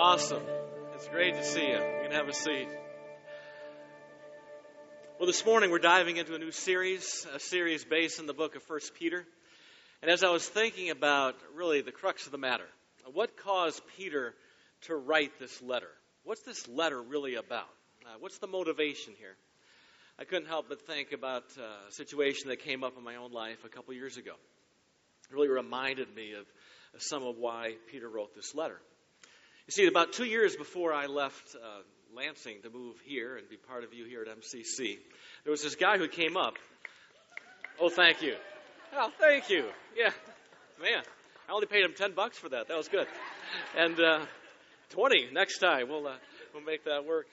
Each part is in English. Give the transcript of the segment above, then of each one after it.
Awesome. It's great to see you. You can have a seat. Well, this morning we're diving into a new series, a series based in the book of First Peter. And as I was thinking about really the crux of the matter, what caused Peter to write this letter? What's this letter really about? Uh, what's the motivation here? I couldn't help but think about uh, a situation that came up in my own life a couple years ago. It really reminded me of some of why Peter wrote this letter. You see, about two years before I left uh, Lansing to move here and be part of you here at MCC, there was this guy who came up. Oh, thank you. Oh, thank you. Yeah, man, I only paid him ten bucks for that. That was good. And uh, twenty next time. We'll uh, we'll make that work.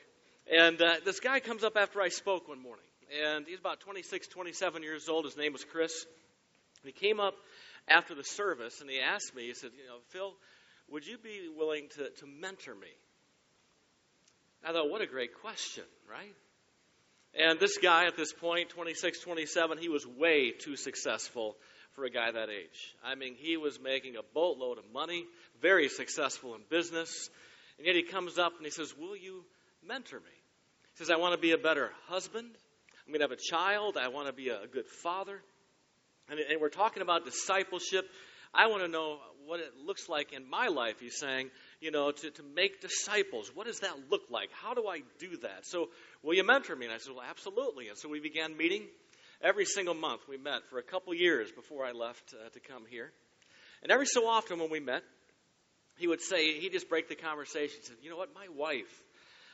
And uh, this guy comes up after I spoke one morning, and he's about 26, 27 years old. His name was Chris. He came up after the service, and he asked me. He said, "You know, Phil." Would you be willing to, to mentor me? I thought, what a great question, right? And this guy at this point, 26, 27, he was way too successful for a guy that age. I mean, he was making a boatload of money, very successful in business. And yet he comes up and he says, Will you mentor me? He says, I want to be a better husband. I'm going to have a child. I want to be a good father. And, and we're talking about discipleship. I want to know what it looks like in my life, he's saying, you know, to, to make disciples. What does that look like? How do I do that? So, will you mentor me? And I said, well, absolutely. And so we began meeting every single month. We met for a couple years before I left uh, to come here. And every so often when we met, he would say, he'd just break the conversation. He said, you know what, my wife,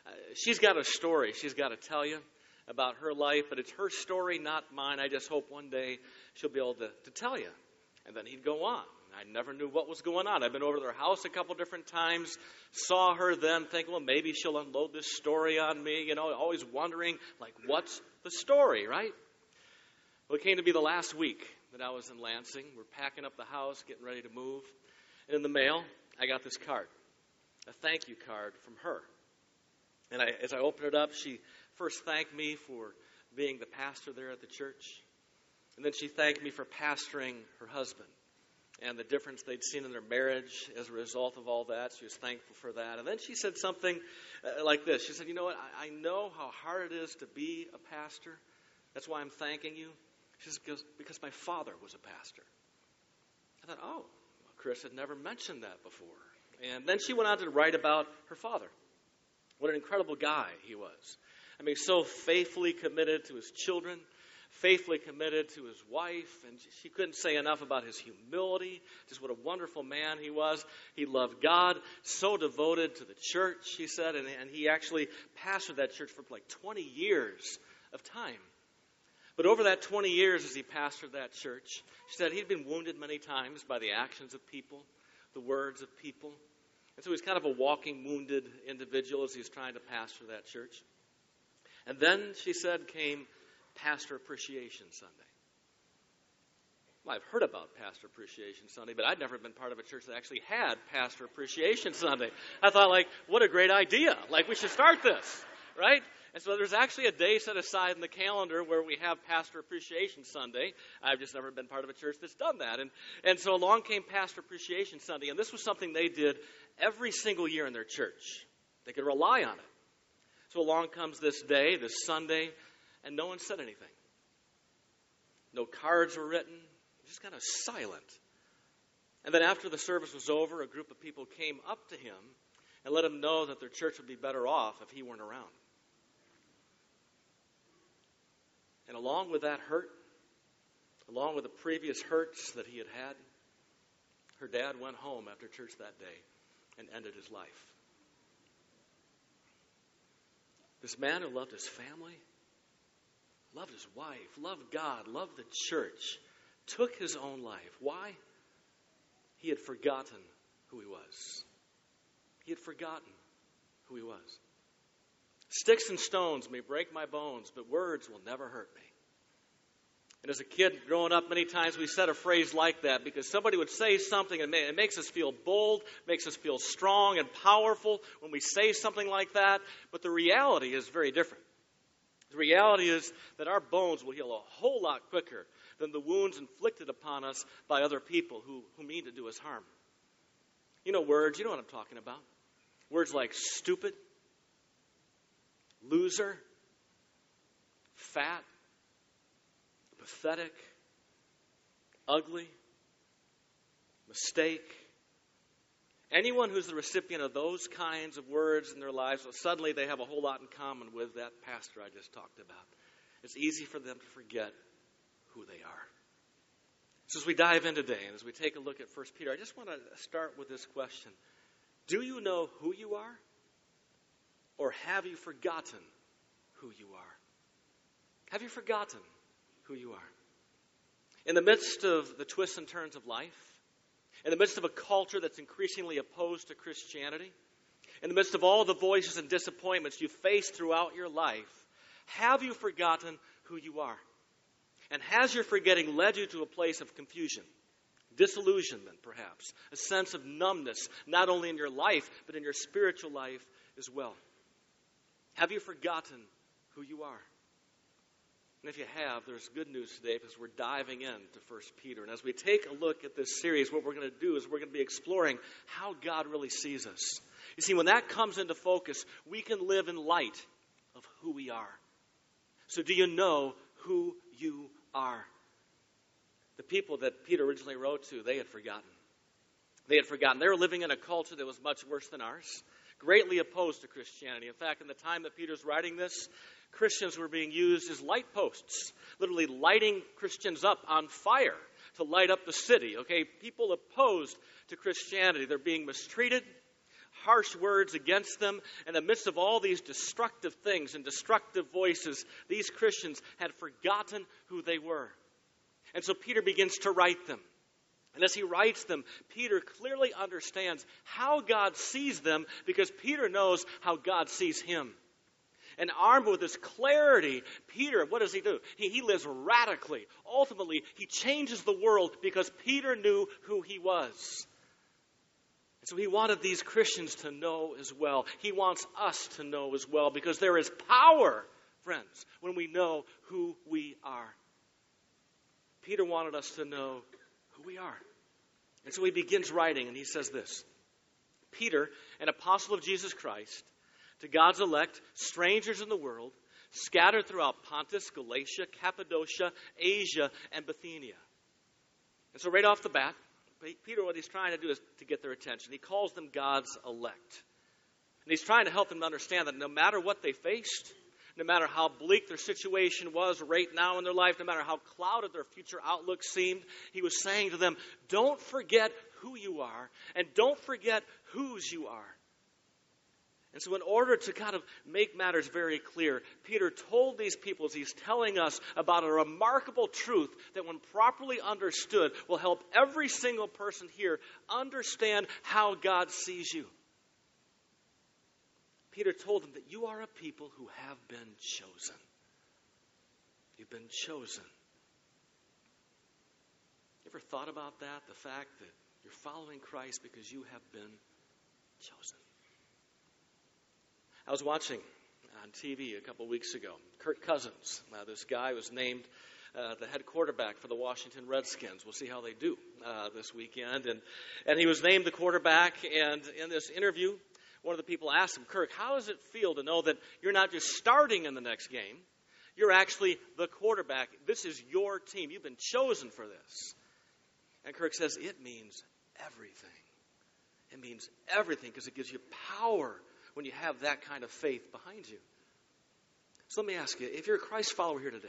uh, she's got a story she's got to tell you about her life, but it's her story, not mine. I just hope one day she'll be able to, to tell you. And then he'd go on. I never knew what was going on. I've been over to their house a couple different times, saw her then, thinking, well, maybe she'll unload this story on me, you know, always wondering, like, what's the story, right? Well, it came to be the last week that I was in Lansing. We're packing up the house, getting ready to move. And in the mail, I got this card, a thank you card from her. And I, as I opened it up, she first thanked me for being the pastor there at the church. And then she thanked me for pastoring her husband and the difference they'd seen in their marriage as a result of all that. She was thankful for that. And then she said something uh, like this She said, You know what? I, I know how hard it is to be a pastor. That's why I'm thanking you. She says, because, because my father was a pastor. I thought, Oh, Chris had never mentioned that before. And then she went on to write about her father. What an incredible guy he was. I mean, so faithfully committed to his children faithfully committed to his wife, and she couldn't say enough about his humility, just what a wonderful man he was. He loved God, so devoted to the church, she said, and, and he actually pastored that church for like 20 years of time. But over that 20 years as he pastored that church, she said he'd been wounded many times by the actions of people, the words of people. And so he's kind of a walking, wounded individual as he's trying to pastor that church. And then, she said, came Pastor Appreciation Sunday. Well, I've heard about Pastor Appreciation Sunday, but I'd never been part of a church that actually had Pastor Appreciation Sunday. I thought, like, what a great idea. Like, we should start this, right? And so there's actually a day set aside in the calendar where we have Pastor Appreciation Sunday. I've just never been part of a church that's done that. And, and so along came Pastor Appreciation Sunday, and this was something they did every single year in their church. They could rely on it. So along comes this day, this Sunday, and no one said anything. No cards were written, just kind of silent. And then after the service was over, a group of people came up to him and let him know that their church would be better off if he weren't around. And along with that hurt, along with the previous hurts that he had had, her dad went home after church that day and ended his life. This man who loved his family, loved his wife, loved God, loved the church, took his own life. Why? He had forgotten who he was. He had forgotten who he was. Sticks and stones may break my bones, but words will never hurt me. And as a kid growing up, many times we said a phrase like that because somebody would say something and it makes us feel bold, makes us feel strong and powerful when we say something like that. But the reality is very different. The reality is that our bones will heal a whole lot quicker than the wounds inflicted upon us by other people who, who mean to do us harm. You know words, you know what I'm talking about. Words like stupid, loser, fat, pathetic, ugly, mistake. Anyone who's the recipient of those kinds of words in their lives, well, suddenly they have a whole lot in common with that pastor I just talked about. It's easy for them to forget who they are. So, as we dive in today and as we take a look at 1 Peter, I just want to start with this question Do you know who you are? Or have you forgotten who you are? Have you forgotten who you are? In the midst of the twists and turns of life, in the midst of a culture that's increasingly opposed to Christianity, in the midst of all the voices and disappointments you face throughout your life, have you forgotten who you are? And has your forgetting led you to a place of confusion, disillusionment, perhaps, a sense of numbness, not only in your life, but in your spiritual life as well? Have you forgotten who you are? And if you have, there's good news today because we're diving into 1 Peter. And as we take a look at this series, what we're going to do is we're going to be exploring how God really sees us. You see, when that comes into focus, we can live in light of who we are. So, do you know who you are? The people that Peter originally wrote to, they had forgotten. They had forgotten. They were living in a culture that was much worse than ours, greatly opposed to Christianity. In fact, in the time that Peter's writing this, Christians were being used as light posts, literally lighting Christians up on fire to light up the city. Okay, people opposed to Christianity, they're being mistreated, harsh words against them. In the midst of all these destructive things and destructive voices, these Christians had forgotten who they were. And so Peter begins to write them. And as he writes them, Peter clearly understands how God sees them because Peter knows how God sees him. And armed with this clarity, Peter, what does he do? He, he lives radically. Ultimately, he changes the world because Peter knew who he was. And so he wanted these Christians to know as well. He wants us to know as well because there is power, friends, when we know who we are. Peter wanted us to know who we are. And so he begins writing and he says this Peter, an apostle of Jesus Christ, to God's elect, strangers in the world, scattered throughout Pontus, Galatia, Cappadocia, Asia, and Bithynia. And so, right off the bat, Peter, what he's trying to do is to get their attention. He calls them God's elect. And he's trying to help them understand that no matter what they faced, no matter how bleak their situation was right now in their life, no matter how clouded their future outlook seemed, he was saying to them, Don't forget who you are, and don't forget whose you are. And so, in order to kind of make matters very clear, Peter told these people as he's telling us about a remarkable truth that, when properly understood, will help every single person here understand how God sees you. Peter told them that you are a people who have been chosen. You've been chosen. You ever thought about that? The fact that you're following Christ because you have been chosen. I was watching on TV a couple weeks ago. Kirk Cousins, uh, this guy was named uh, the head quarterback for the Washington Redskins. We'll see how they do uh, this weekend. And, and he was named the quarterback. And in this interview, one of the people asked him, Kirk, how does it feel to know that you're not just starting in the next game? You're actually the quarterback. This is your team. You've been chosen for this. And Kirk says, It means everything. It means everything because it gives you power when you have that kind of faith behind you. So let me ask you if you're a Christ follower here today,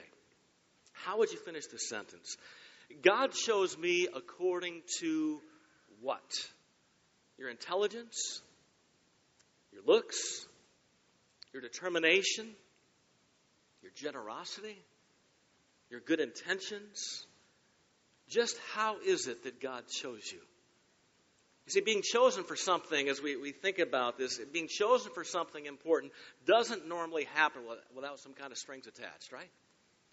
how would you finish this sentence? God chose me according to what? Your intelligence, your looks, your determination, your generosity, your good intentions. Just how is it that God chose you? You see, being chosen for something, as we, we think about this, being chosen for something important doesn't normally happen without some kind of strings attached, right?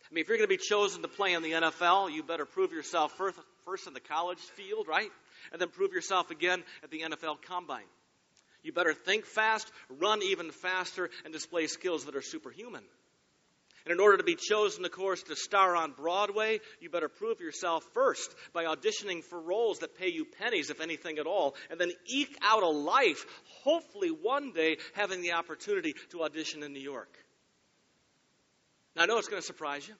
I mean, if you're going to be chosen to play in the NFL, you better prove yourself first, first in the college field, right? And then prove yourself again at the NFL combine. You better think fast, run even faster, and display skills that are superhuman. And in order to be chosen, of course, to star on Broadway, you better prove yourself first by auditioning for roles that pay you pennies, if anything at all, and then eke out a life, hopefully one day having the opportunity to audition in New York. Now, I know it's going to surprise you,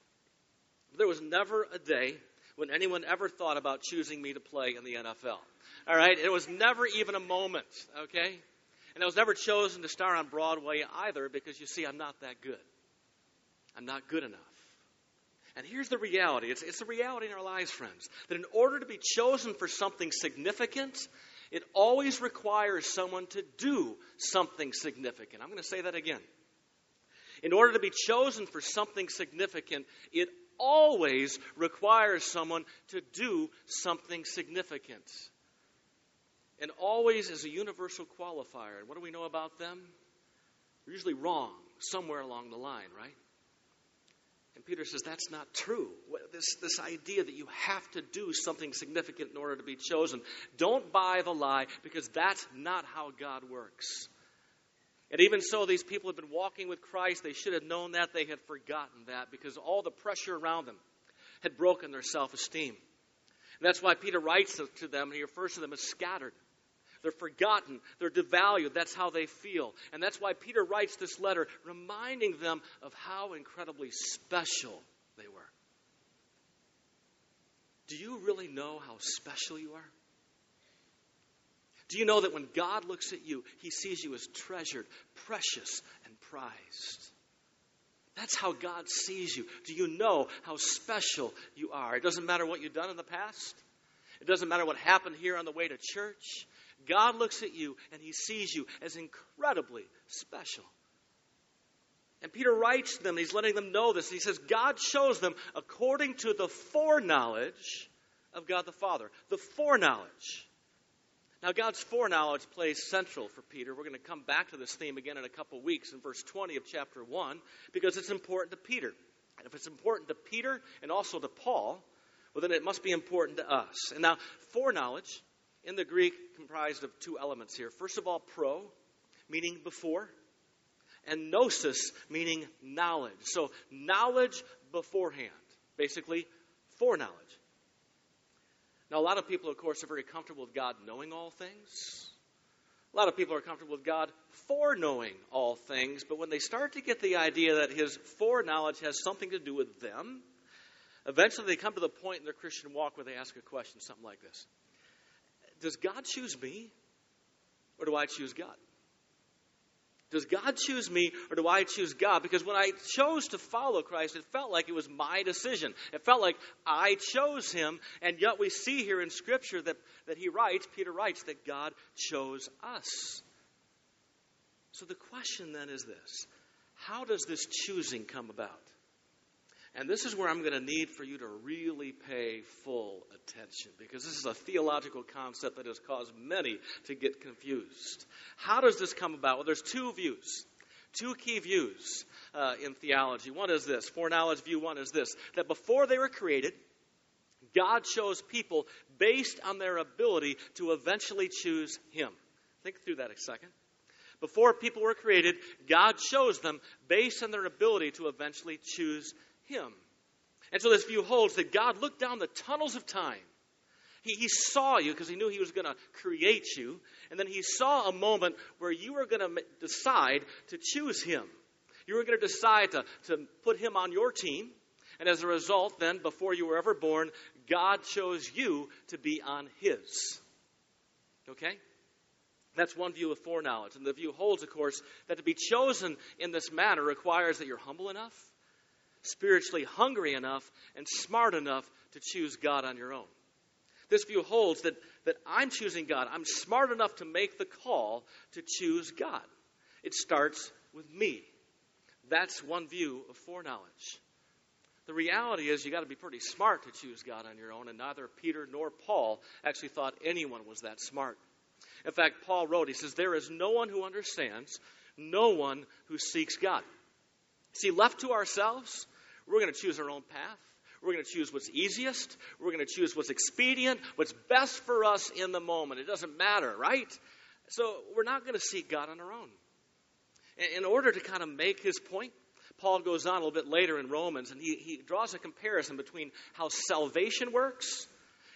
there was never a day when anyone ever thought about choosing me to play in the NFL. All right? It was never even a moment, okay? And I was never chosen to star on Broadway either because you see, I'm not that good. I'm not good enough. And here's the reality it's, it's the reality in our lives, friends, that in order to be chosen for something significant, it always requires someone to do something significant. I'm going to say that again. In order to be chosen for something significant, it always requires someone to do something significant. And always is a universal qualifier. And what do we know about them? We're usually wrong somewhere along the line, right? And Peter says that's not true. This, this idea that you have to do something significant in order to be chosen. Don't buy the lie because that's not how God works. And even so, these people have been walking with Christ. They should have known that. They had forgotten that because all the pressure around them had broken their self esteem. And that's why Peter writes to them, and he refers to them as scattered. They're forgotten. They're devalued. That's how they feel. And that's why Peter writes this letter, reminding them of how incredibly special they were. Do you really know how special you are? Do you know that when God looks at you, he sees you as treasured, precious, and prized? That's how God sees you. Do you know how special you are? It doesn't matter what you've done in the past. It doesn't matter what happened here on the way to church. God looks at you and he sees you as incredibly special. And Peter writes them, he's letting them know this. He says, God shows them according to the foreknowledge of God the Father. The foreknowledge. Now, God's foreknowledge plays central for Peter. We're going to come back to this theme again in a couple weeks in verse 20 of chapter 1 because it's important to Peter. And if it's important to Peter and also to Paul, well, then it must be important to us. And now, foreknowledge in the Greek comprised of two elements here. First of all, pro, meaning before, and gnosis, meaning knowledge. So, knowledge beforehand, basically, foreknowledge. Now, a lot of people, of course, are very comfortable with God knowing all things. A lot of people are comfortable with God foreknowing all things, but when they start to get the idea that His foreknowledge has something to do with them, eventually they come to the point in their Christian walk where they ask a question, something like this Does God choose me, or do I choose God? Does God choose me or do I choose God? Because when I chose to follow Christ, it felt like it was my decision. It felt like I chose him, and yet we see here in Scripture that, that he writes, Peter writes, that God chose us. So the question then is this How does this choosing come about? And this is where I'm going to need for you to really pay full attention because this is a theological concept that has caused many to get confused. How does this come about? Well, there's two views, two key views uh, in theology. One is this foreknowledge view, one is this that before they were created, God chose people based on their ability to eventually choose Him. Think through that a second. Before people were created, God chose them based on their ability to eventually choose him. And so this view holds that God looked down the tunnels of time. He, he saw you because he knew he was going to create you. And then he saw a moment where you were going to decide to choose him. You were going to decide to, to put him on your team. And as a result, then, before you were ever born, God chose you to be on his. Okay? That's one view of foreknowledge. And the view holds, of course, that to be chosen in this manner requires that you're humble enough spiritually hungry enough and smart enough to choose God on your own. This view holds that, that I'm choosing God. I'm smart enough to make the call to choose God. It starts with me. That's one view of foreknowledge. The reality is, you got to be pretty smart to choose God on your own, and neither Peter nor Paul actually thought anyone was that smart. In fact, Paul wrote, he says, There is no one who understands, no one who seeks God. See, left to ourselves, we're going to choose our own path. We're going to choose what's easiest. We're going to choose what's expedient, what's best for us in the moment. It doesn't matter, right? So we're not going to seek God on our own. In order to kind of make his point, Paul goes on a little bit later in Romans and he, he draws a comparison between how salvation works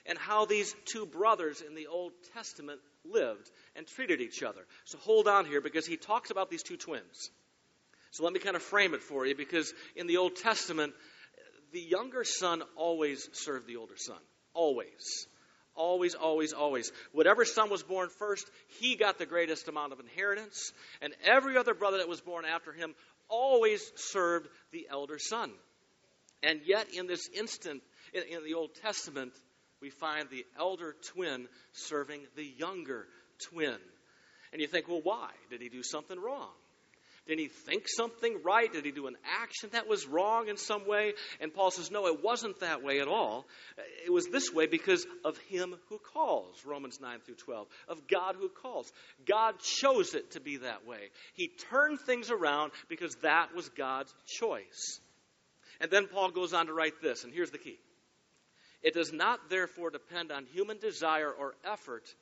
and how these two brothers in the Old Testament lived and treated each other. So hold on here because he talks about these two twins. So let me kind of frame it for you because in the Old Testament, the younger son always served the older son. Always. Always, always, always. Whatever son was born first, he got the greatest amount of inheritance. And every other brother that was born after him always served the elder son. And yet, in this instant, in, in the Old Testament, we find the elder twin serving the younger twin. And you think, well, why? Did he do something wrong? Did he think something right? Did he do an action that was wrong in some way? And Paul says, no, it wasn't that way at all. It was this way because of him who calls, Romans 9 through 12, of God who calls. God chose it to be that way. He turned things around because that was God's choice. And then Paul goes on to write this, and here's the key. It does not therefore depend on human desire or effort,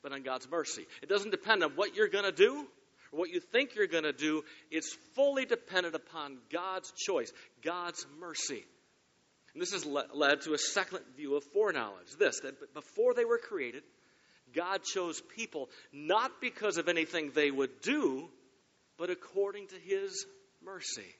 but on God's mercy. It doesn't depend on what you're going to do or what you think you're going to do. It's fully dependent upon God's choice, God's mercy. And this has led to a second view of foreknowledge this, that before they were created, God chose people not because of anything they would do, but according to his mercy.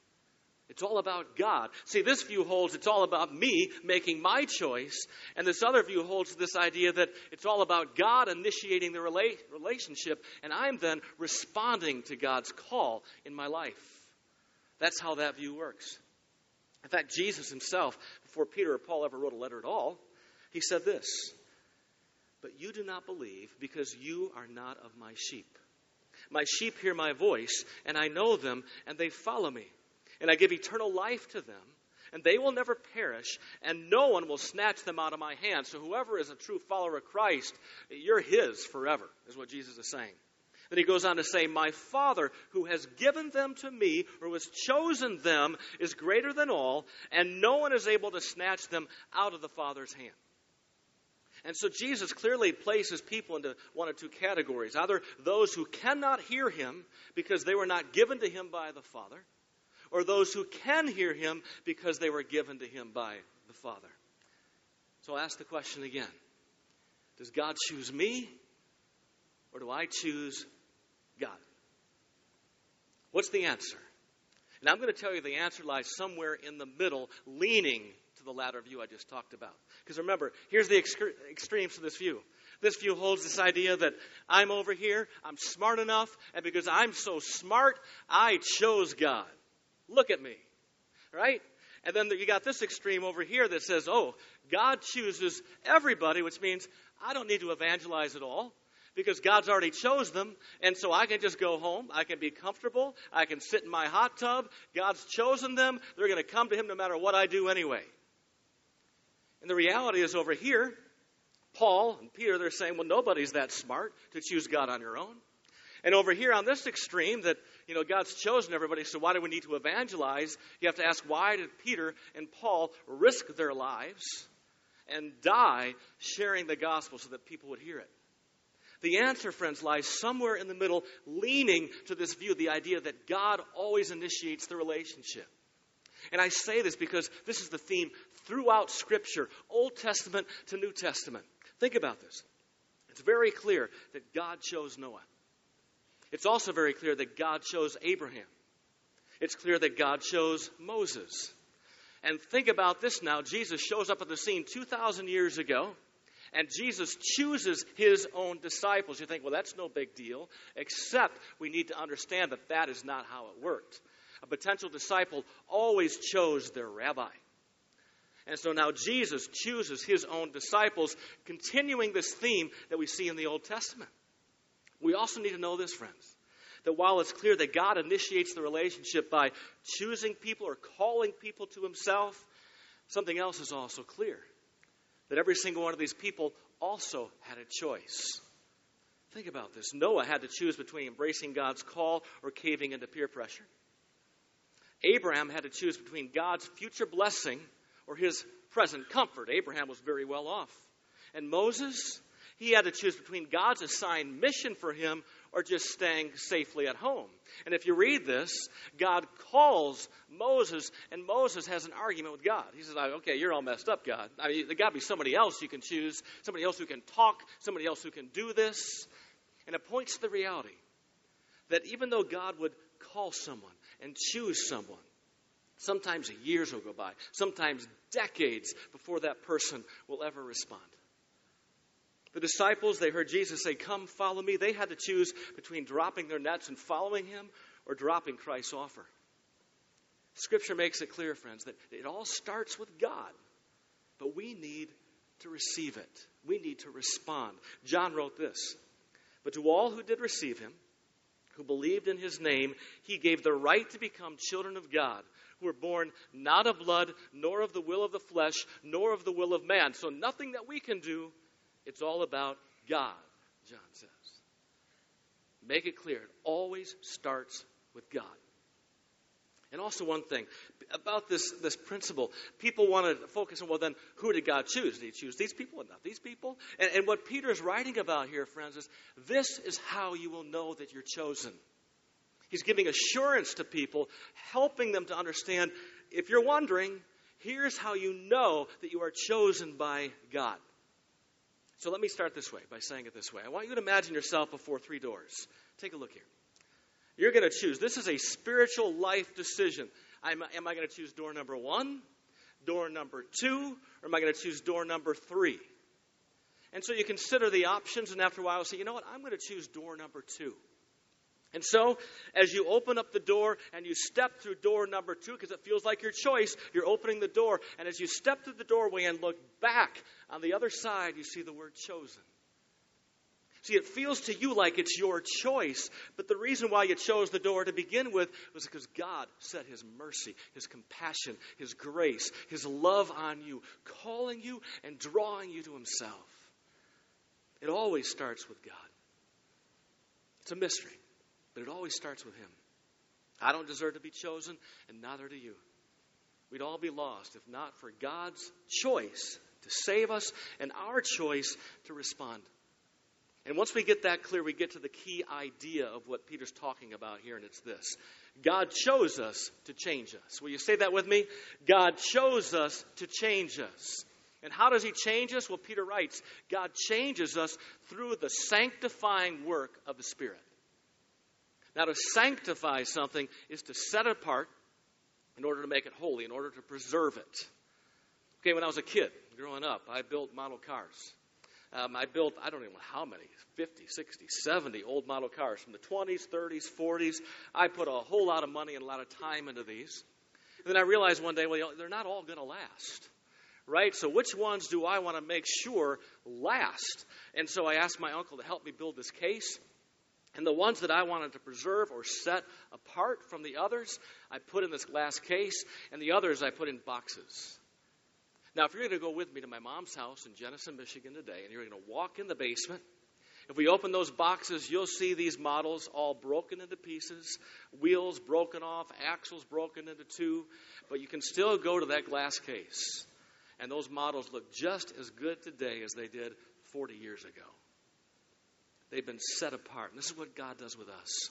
It's all about God. See, this view holds it's all about me making my choice, and this other view holds this idea that it's all about God initiating the rela- relationship, and I'm then responding to God's call in my life. That's how that view works. In fact, Jesus himself, before Peter or Paul ever wrote a letter at all, he said this But you do not believe because you are not of my sheep. My sheep hear my voice, and I know them, and they follow me and I give eternal life to them, and they will never perish, and no one will snatch them out of my hand. So, whoever is a true follower of Christ, you're his forever, is what Jesus is saying. Then he goes on to say, My Father, who has given them to me, or who has chosen them, is greater than all, and no one is able to snatch them out of the Father's hand. And so Jesus clearly places people into one of two categories either those who cannot hear him because they were not given to him by the Father, or those who can hear him because they were given to him by the Father. So I'll ask the question again Does God choose me, or do I choose God? What's the answer? And I'm going to tell you the answer lies somewhere in the middle, leaning to the latter view I just talked about. Because remember, here's the extremes of this view. This view holds this idea that I'm over here, I'm smart enough, and because I'm so smart, I chose God. Look at me. Right? And then you got this extreme over here that says, oh, God chooses everybody, which means I don't need to evangelize at all because God's already chose them. And so I can just go home. I can be comfortable. I can sit in my hot tub. God's chosen them. They're going to come to Him no matter what I do anyway. And the reality is over here, Paul and Peter, they're saying, well, nobody's that smart to choose God on your own. And over here on this extreme, that you know, God's chosen everybody, so why do we need to evangelize? You have to ask, why did Peter and Paul risk their lives and die sharing the gospel so that people would hear it? The answer, friends, lies somewhere in the middle, leaning to this view, the idea that God always initiates the relationship. And I say this because this is the theme throughout Scripture, Old Testament to New Testament. Think about this. It's very clear that God chose Noah. It's also very clear that God chose Abraham. It's clear that God chose Moses. And think about this now. Jesus shows up at the scene 2,000 years ago, and Jesus chooses his own disciples. You think, well, that's no big deal, except we need to understand that that is not how it worked. A potential disciple always chose their rabbi. And so now Jesus chooses his own disciples, continuing this theme that we see in the Old Testament. We also need to know this, friends, that while it's clear that God initiates the relationship by choosing people or calling people to himself, something else is also clear that every single one of these people also had a choice. Think about this. Noah had to choose between embracing God's call or caving into peer pressure. Abraham had to choose between God's future blessing or his present comfort. Abraham was very well off. And Moses, He had to choose between God's assigned mission for him or just staying safely at home. And if you read this, God calls Moses, and Moses has an argument with God. He says, Okay, you're all messed up, God. I mean, there got to be somebody else you can choose, somebody else who can talk, somebody else who can do this. And it points to the reality that even though God would call someone and choose someone, sometimes years will go by, sometimes decades before that person will ever respond. The disciples, they heard Jesus say, Come, follow me. They had to choose between dropping their nets and following him or dropping Christ's offer. Scripture makes it clear, friends, that it all starts with God, but we need to receive it. We need to respond. John wrote this But to all who did receive him, who believed in his name, he gave the right to become children of God, who were born not of blood, nor of the will of the flesh, nor of the will of man. So nothing that we can do it's all about God, John says. Make it clear. It always starts with God. And also, one thing about this, this principle people want to focus on, well, then, who did God choose? Did he choose these people and not these people? And, and what is writing about here, friends, is this is how you will know that you're chosen. He's giving assurance to people, helping them to understand if you're wondering, here's how you know that you are chosen by God. So let me start this way by saying it this way. I want you to imagine yourself before three doors. Take a look here. You're going to choose. This is a spiritual life decision. am I going to choose door number one, door number two, or am I going to choose door number three? And so you consider the options, and after a while, say, you know what? I'm going to choose door number two. And so, as you open up the door and you step through door number two, because it feels like your choice, you're opening the door. And as you step through the doorway and look back on the other side, you see the word chosen. See, it feels to you like it's your choice, but the reason why you chose the door to begin with was because God set His mercy, His compassion, His grace, His love on you, calling you and drawing you to Himself. It always starts with God. It's a mystery. But it always starts with Him. I don't deserve to be chosen, and neither do you. We'd all be lost if not for God's choice to save us and our choice to respond. And once we get that clear, we get to the key idea of what Peter's talking about here, and it's this God chose us to change us. Will you say that with me? God chose us to change us. And how does He change us? Well, Peter writes God changes us through the sanctifying work of the Spirit. Now, to sanctify something is to set it apart in order to make it holy, in order to preserve it. Okay, when I was a kid growing up, I built model cars. Um, I built, I don't even know how many, 50, 60, 70 old model cars from the 20s, 30s, 40s. I put a whole lot of money and a lot of time into these. And then I realized one day, well, they're not all going to last. Right? So, which ones do I want to make sure last? And so I asked my uncle to help me build this case. And the ones that I wanted to preserve or set apart from the others, I put in this glass case, and the others I put in boxes. Now, if you're going to go with me to my mom's house in Jenison, Michigan today, and you're going to walk in the basement, if we open those boxes, you'll see these models all broken into pieces, wheels broken off, axles broken into two, but you can still go to that glass case. And those models look just as good today as they did 40 years ago. They've been set apart. And this is what God does with us.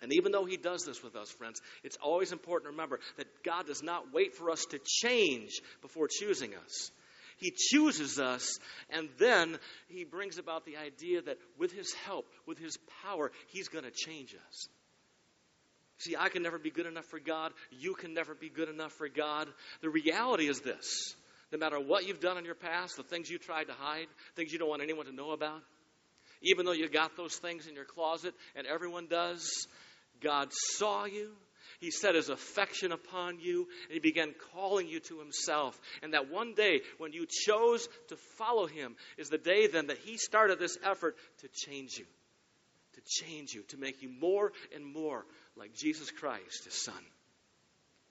And even though He does this with us, friends, it's always important to remember that God does not wait for us to change before choosing us. He chooses us, and then He brings about the idea that with His help, with His power, He's going to change us. See, I can never be good enough for God. You can never be good enough for God. The reality is this no matter what you've done in your past, the things you tried to hide, things you don't want anyone to know about, even though you got those things in your closet and everyone does, God saw you. He set his affection upon you, and he began calling you to himself. And that one day, when you chose to follow him, is the day then that he started this effort to change you. To change you, to make you more and more like Jesus Christ, his son.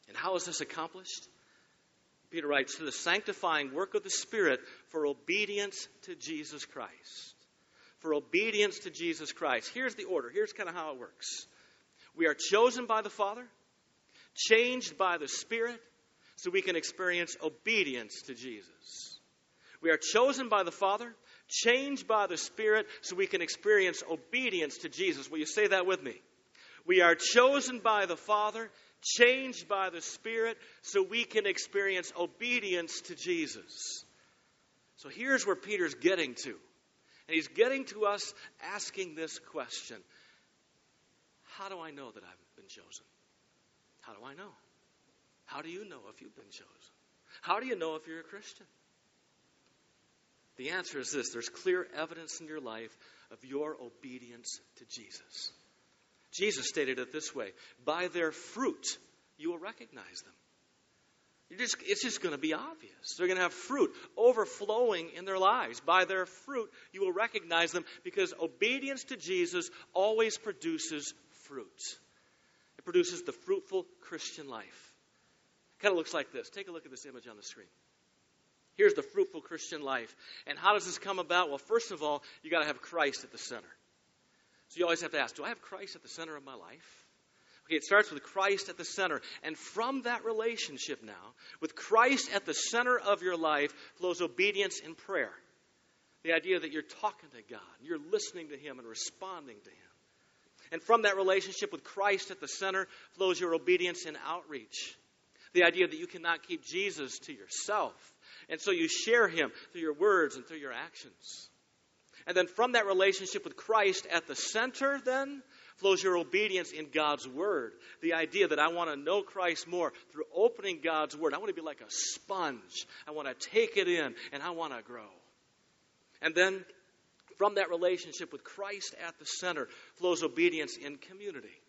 And how is this accomplished? Peter writes, through the sanctifying work of the Spirit for obedience to Jesus Christ for obedience to Jesus Christ. Here's the order. Here's kind of how it works. We are chosen by the Father, changed by the Spirit, so we can experience obedience to Jesus. We are chosen by the Father, changed by the Spirit so we can experience obedience to Jesus. Will you say that with me? We are chosen by the Father, changed by the Spirit so we can experience obedience to Jesus. So here's where Peter's getting to. And he's getting to us asking this question How do I know that I've been chosen? How do I know? How do you know if you've been chosen? How do you know if you're a Christian? The answer is this there's clear evidence in your life of your obedience to Jesus. Jesus stated it this way By their fruit, you will recognize them. Just, it's just going to be obvious. They're going to have fruit overflowing in their lives. By their fruit, you will recognize them because obedience to Jesus always produces fruit. It produces the fruitful Christian life. It kind of looks like this. Take a look at this image on the screen. Here's the fruitful Christian life. And how does this come about? Well, first of all, you got to have Christ at the center. So you always have to ask, do I have Christ at the center of my life? Okay, it starts with Christ at the center. And from that relationship now, with Christ at the center of your life, flows obedience in prayer. The idea that you're talking to God, you're listening to Him and responding to Him. And from that relationship with Christ at the center flows your obedience in outreach. The idea that you cannot keep Jesus to yourself. And so you share Him through your words and through your actions. And then from that relationship with Christ at the center, then, flows your obedience in God's Word. The idea that I want to know Christ more through opening God's Word. I want to be like a sponge. I want to take it in and I want to grow. And then from that relationship with Christ at the center flows obedience in community.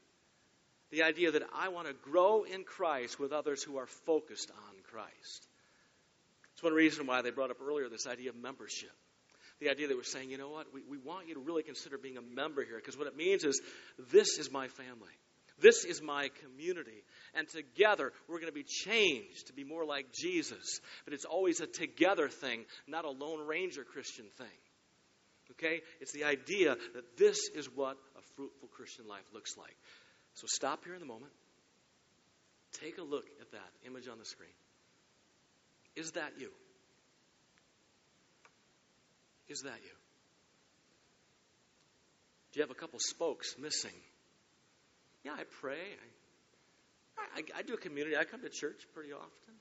The idea that I want to grow in Christ with others who are focused on Christ. It's one reason why they brought up earlier this idea of membership the idea that we're saying, you know what, we, we want you to really consider being a member here because what it means is this is my family. This is my community. And together, we're going to be changed to be more like Jesus. But it's always a together thing, not a Lone Ranger Christian thing. Okay? It's the idea that this is what a fruitful Christian life looks like. So stop here in the moment. Take a look at that image on the screen. Is that you? Is that you? Do you have a couple spokes missing? Yeah, I pray. I, I, I, do a community. I come to church pretty often.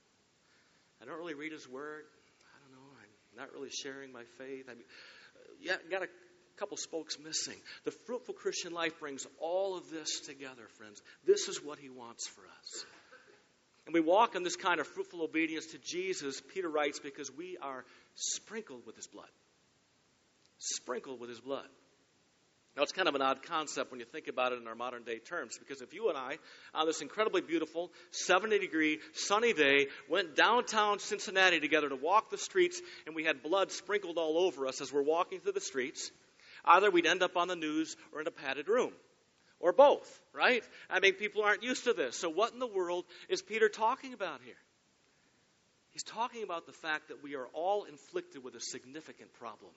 I don't really read His Word. I don't know. I'm not really sharing my faith. I mean, uh, yeah, got a couple spokes missing. The fruitful Christian life brings all of this together, friends. This is what He wants for us. And we walk in this kind of fruitful obedience to Jesus, Peter writes, because we are sprinkled with His blood sprinkled with his blood. Now, it's kind of an odd concept when you think about it in our modern day terms, because if you and I, on this incredibly beautiful 70 degree sunny day, went downtown Cincinnati together to walk the streets and we had blood sprinkled all over us as we're walking through the streets, either we'd end up on the news or in a padded room. Or both, right? I mean, people aren't used to this. So, what in the world is Peter talking about here? He's talking about the fact that we are all inflicted with a significant problem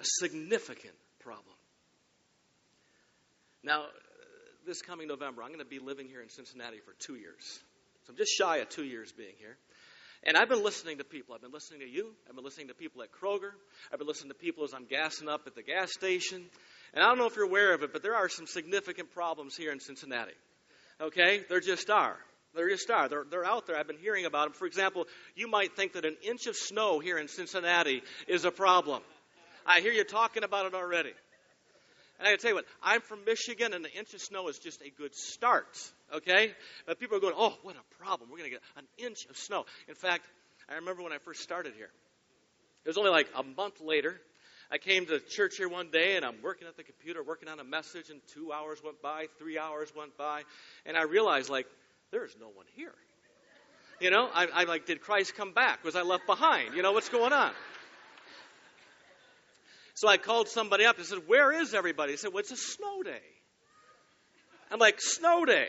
a significant problem. Now, this coming November, I'm going to be living here in Cincinnati for two years. So I'm just shy of two years being here. And I've been listening to people. I've been listening to you. I've been listening to people at Kroger. I've been listening to people as I'm gassing up at the gas station. And I don't know if you're aware of it, but there are some significant problems here in Cincinnati. Okay? There just are. There just are. They're, they're out there. I've been hearing about them. For example, you might think that an inch of snow here in Cincinnati is a problem. I hear you talking about it already. And I gotta tell you what, I'm from Michigan, and the inch of snow is just a good start. Okay? But people are going, oh, what a problem. We're gonna get an inch of snow. In fact, I remember when I first started here. It was only like a month later. I came to church here one day, and I'm working at the computer, working on a message, and two hours went by, three hours went by, and I realized, like, there's no one here. You know, I, I like, did Christ come back? Was I left behind? You know, what's going on? So I called somebody up and said, Where is everybody? He said, Well, it's a snow day. I'm like, Snow day.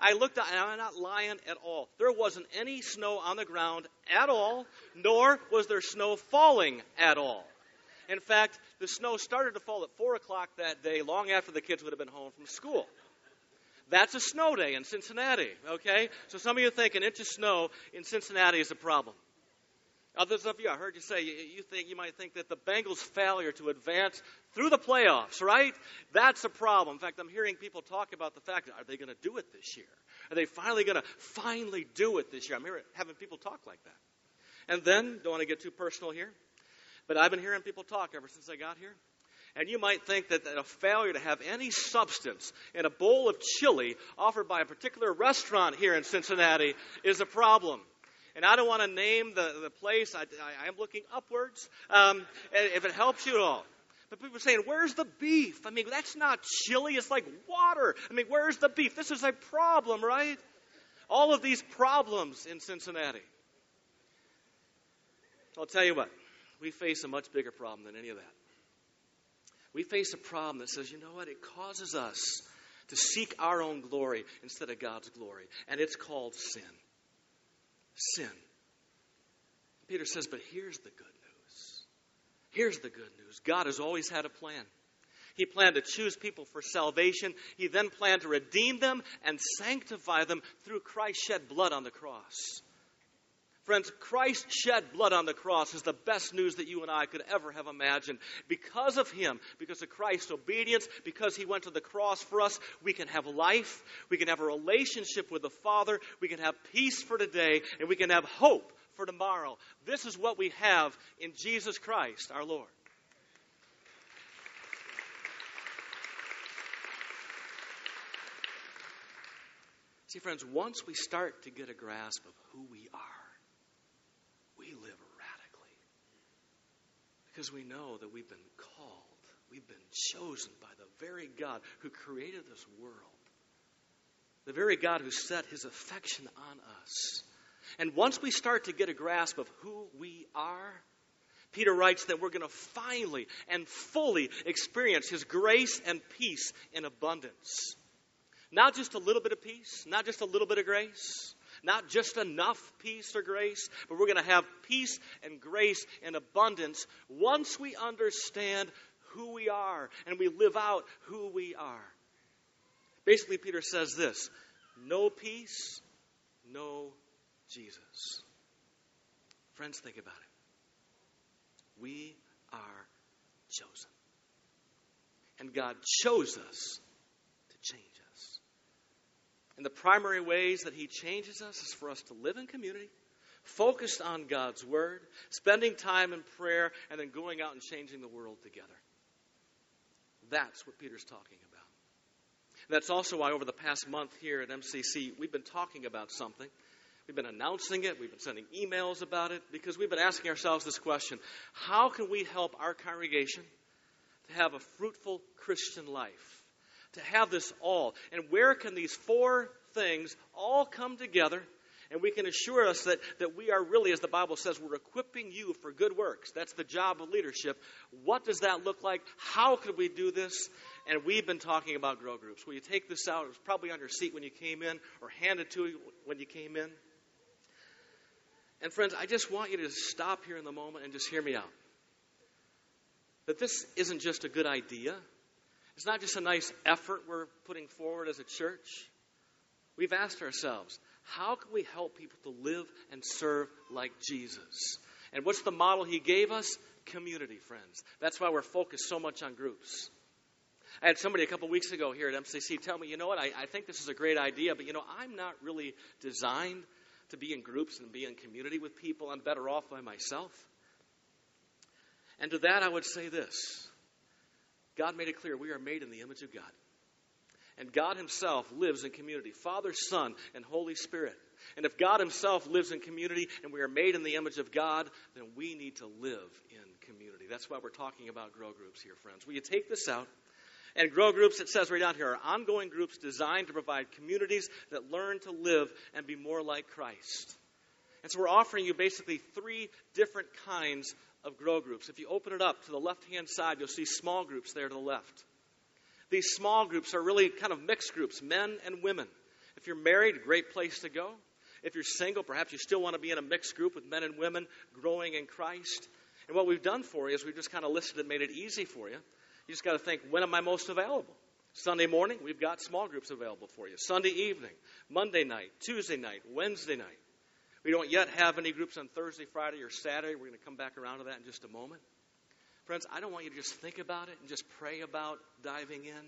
I looked and I'm not lying at all. There wasn't any snow on the ground at all, nor was there snow falling at all. In fact, the snow started to fall at 4 o'clock that day, long after the kids would have been home from school. That's a snow day in Cincinnati, okay? So some of you think an inch of snow in Cincinnati is a problem. Others of you, I heard you say you think you might think that the Bengals' failure to advance through the playoffs, right? That's a problem. In fact, I'm hearing people talk about the fact are they going to do it this year? Are they finally going to finally do it this year? I'm hearing having people talk like that. And then, don't want to get too personal here, but I've been hearing people talk ever since I got here. And you might think that a failure to have any substance in a bowl of chili offered by a particular restaurant here in Cincinnati is a problem. And I don't want to name the, the place. I, I, am looking upwards, um, if it helps you at all. But people are saying, where's the beef? I mean, that's not chili. It's like water. I mean, where's the beef? This is a problem, right? All of these problems in Cincinnati. I'll tell you what, we face a much bigger problem than any of that. We face a problem that says, you know what? It causes us to seek our own glory instead of God's glory. And it's called sin. Sin. Peter says, but here's the good news. Here's the good news God has always had a plan. He planned to choose people for salvation. He then planned to redeem them and sanctify them through Christ's shed blood on the cross. Friends, Christ shed blood on the cross is the best news that you and I could ever have imagined. Because of Him, because of Christ's obedience, because He went to the cross for us, we can have life, we can have a relationship with the Father, we can have peace for today, and we can have hope for tomorrow. This is what we have in Jesus Christ, our Lord. See, friends, once we start to get a grasp of who we are, we live radically. Because we know that we've been called, we've been chosen by the very God who created this world, the very God who set his affection on us. And once we start to get a grasp of who we are, Peter writes that we're going to finally and fully experience his grace and peace in abundance. Not just a little bit of peace, not just a little bit of grace, not just enough peace or grace, but we're going to have peace and grace in abundance once we understand who we are and we live out who we are. Basically, Peter says this no peace, no Jesus. Friends, think about it. We are chosen. And God chose us to change and the primary ways that He changes us is for us to live in community, focused on God's Word, spending time in prayer, and then going out and changing the world together. That's what Peter's talking about. That's also why, over the past month here at MCC, we've been talking about something. We've been announcing it, we've been sending emails about it, because we've been asking ourselves this question How can we help our congregation to have a fruitful Christian life? To have this all. And where can these four things all come together? And we can assure us that, that we are really, as the Bible says, we're equipping you for good works. That's the job of leadership. What does that look like? How could we do this? And we've been talking about grow groups. Will you take this out? It was probably on your seat when you came in or handed to you when you came in. And friends, I just want you to stop here in the moment and just hear me out. That this isn't just a good idea. It's not just a nice effort we're putting forward as a church. We've asked ourselves, how can we help people to live and serve like Jesus? And what's the model he gave us? Community, friends. That's why we're focused so much on groups. I had somebody a couple weeks ago here at MCC tell me, you know what, I, I think this is a great idea, but you know, I'm not really designed to be in groups and be in community with people. I'm better off by myself. And to that, I would say this God made it clear we are made in the image of God. And God Himself lives in community Father, Son, and Holy Spirit. And if God Himself lives in community and we are made in the image of God, then we need to live in community. That's why we're talking about grow groups here, friends. Will you take this out? And grow groups, it says right down here, are ongoing groups designed to provide communities that learn to live and be more like Christ. And so we're offering you basically three different kinds of grow groups. If you open it up to the left hand side, you'll see small groups there to the left. These small groups are really kind of mixed groups, men and women. If you're married, great place to go. If you're single, perhaps you still want to be in a mixed group with men and women growing in Christ. And what we've done for you is we've just kind of listed it, made it easy for you. You just got to think, when am I most available? Sunday morning, we've got small groups available for you. Sunday evening, Monday night, Tuesday night, Wednesday night. We don't yet have any groups on Thursday, Friday, or Saturday. We're going to come back around to that in just a moment. Friends, I don't want you to just think about it and just pray about diving in.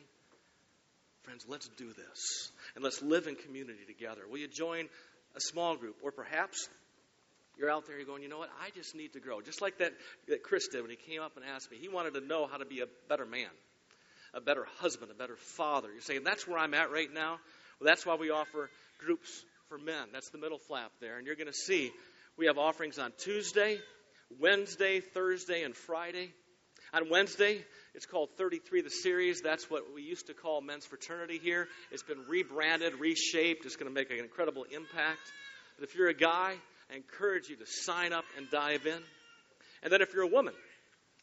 Friends, let's do this. And let's live in community together. Will you join a small group? Or perhaps you're out there, you're going, you know what? I just need to grow. Just like that, that Chris did when he came up and asked me. He wanted to know how to be a better man, a better husband, a better father. You're saying, that's where I'm at right now? Well, that's why we offer groups for men. That's the middle flap there. And you're going to see we have offerings on Tuesday, Wednesday, Thursday, and Friday. On Wednesday, it's called 33 the series. That's what we used to call men's fraternity here. It's been rebranded, reshaped. It's going to make an incredible impact. But if you're a guy, I encourage you to sign up and dive in. And then if you're a woman,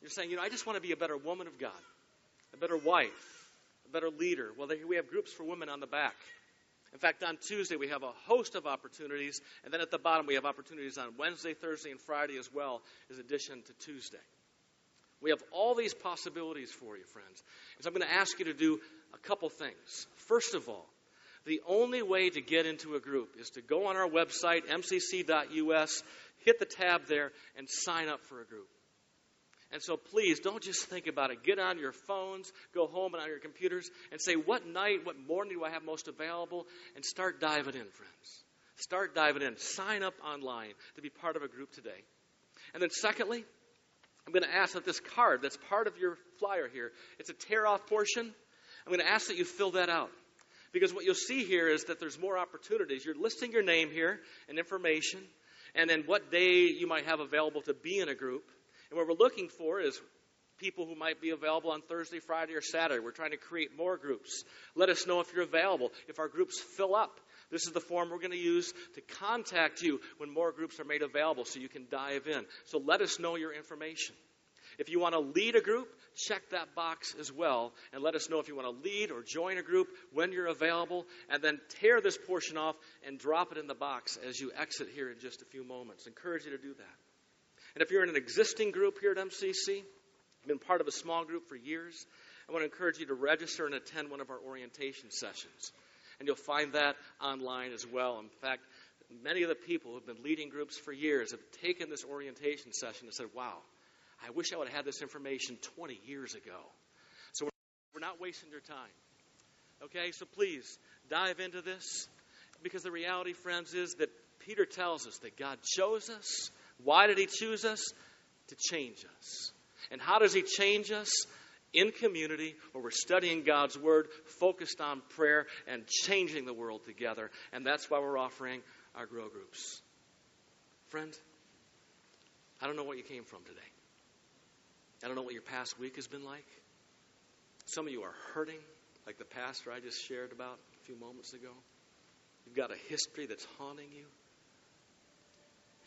you're saying, you know, I just want to be a better woman of God, a better wife, a better leader. Well, we have groups for women on the back. In fact, on Tuesday, we have a host of opportunities. And then at the bottom, we have opportunities on Wednesday, Thursday, and Friday as well, as addition to Tuesday. We have all these possibilities for you, friends. And so I'm going to ask you to do a couple things. First of all, the only way to get into a group is to go on our website, mcc.us, hit the tab there, and sign up for a group. And so please don't just think about it. Get on your phones, go home and on your computers, and say, what night, what morning do I have most available? And start diving in, friends. Start diving in. Sign up online to be part of a group today. And then, secondly, I'm going to ask that this card that's part of your flyer here, it's a tear off portion. I'm going to ask that you fill that out. Because what you'll see here is that there's more opportunities. You're listing your name here and information, and then what day you might have available to be in a group. And what we're looking for is people who might be available on Thursday, Friday, or Saturday. We're trying to create more groups. Let us know if you're available. If our groups fill up, this is the form we're going to use to contact you when more groups are made available so you can dive in. So let us know your information. If you want to lead a group, check that box as well and let us know if you want to lead or join a group when you're available and then tear this portion off and drop it in the box as you exit here in just a few moments. Encourage you to do that. And if you're in an existing group here at MCC, been part of a small group for years, I want to encourage you to register and attend one of our orientation sessions and you'll find that online as well. In fact, many of the people who have been leading groups for years have taken this orientation session and said, wow, I wish I would have had this information 20 years ago. So we're not wasting your time. Okay, so please dive into this because the reality, friends, is that Peter tells us that God chose us. Why did he choose us? To change us. And how does he change us? in community where we're studying God's Word, focused on prayer, and changing the world together. And that's why we're offering our grow groups. Friend, I don't know what you came from today. I don't know what your past week has been like. Some of you are hurting, like the pastor I just shared about a few moments ago. You've got a history that's haunting you.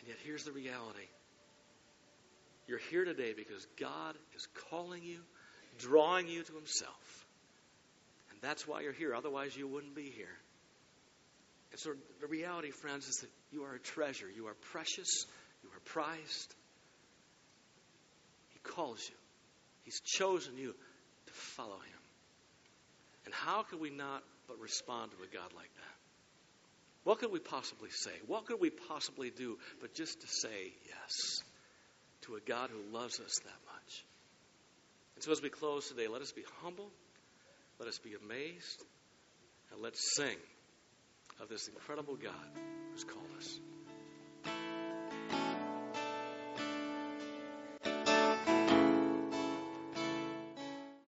And yet, here's the reality you're here today because God is calling you drawing you to Himself. And that's why you're here. Otherwise, you wouldn't be here. And so the reality, friends, is that you are a treasure. You are precious. You are prized. He calls you. He's chosen you to follow Him. And how could we not but respond to a God like? What could we possibly say? What could we possibly do but just to say yes to a God who loves us that much? And so as we close today, let us be humble, let us be amazed, and let's sing of this incredible God who's called us.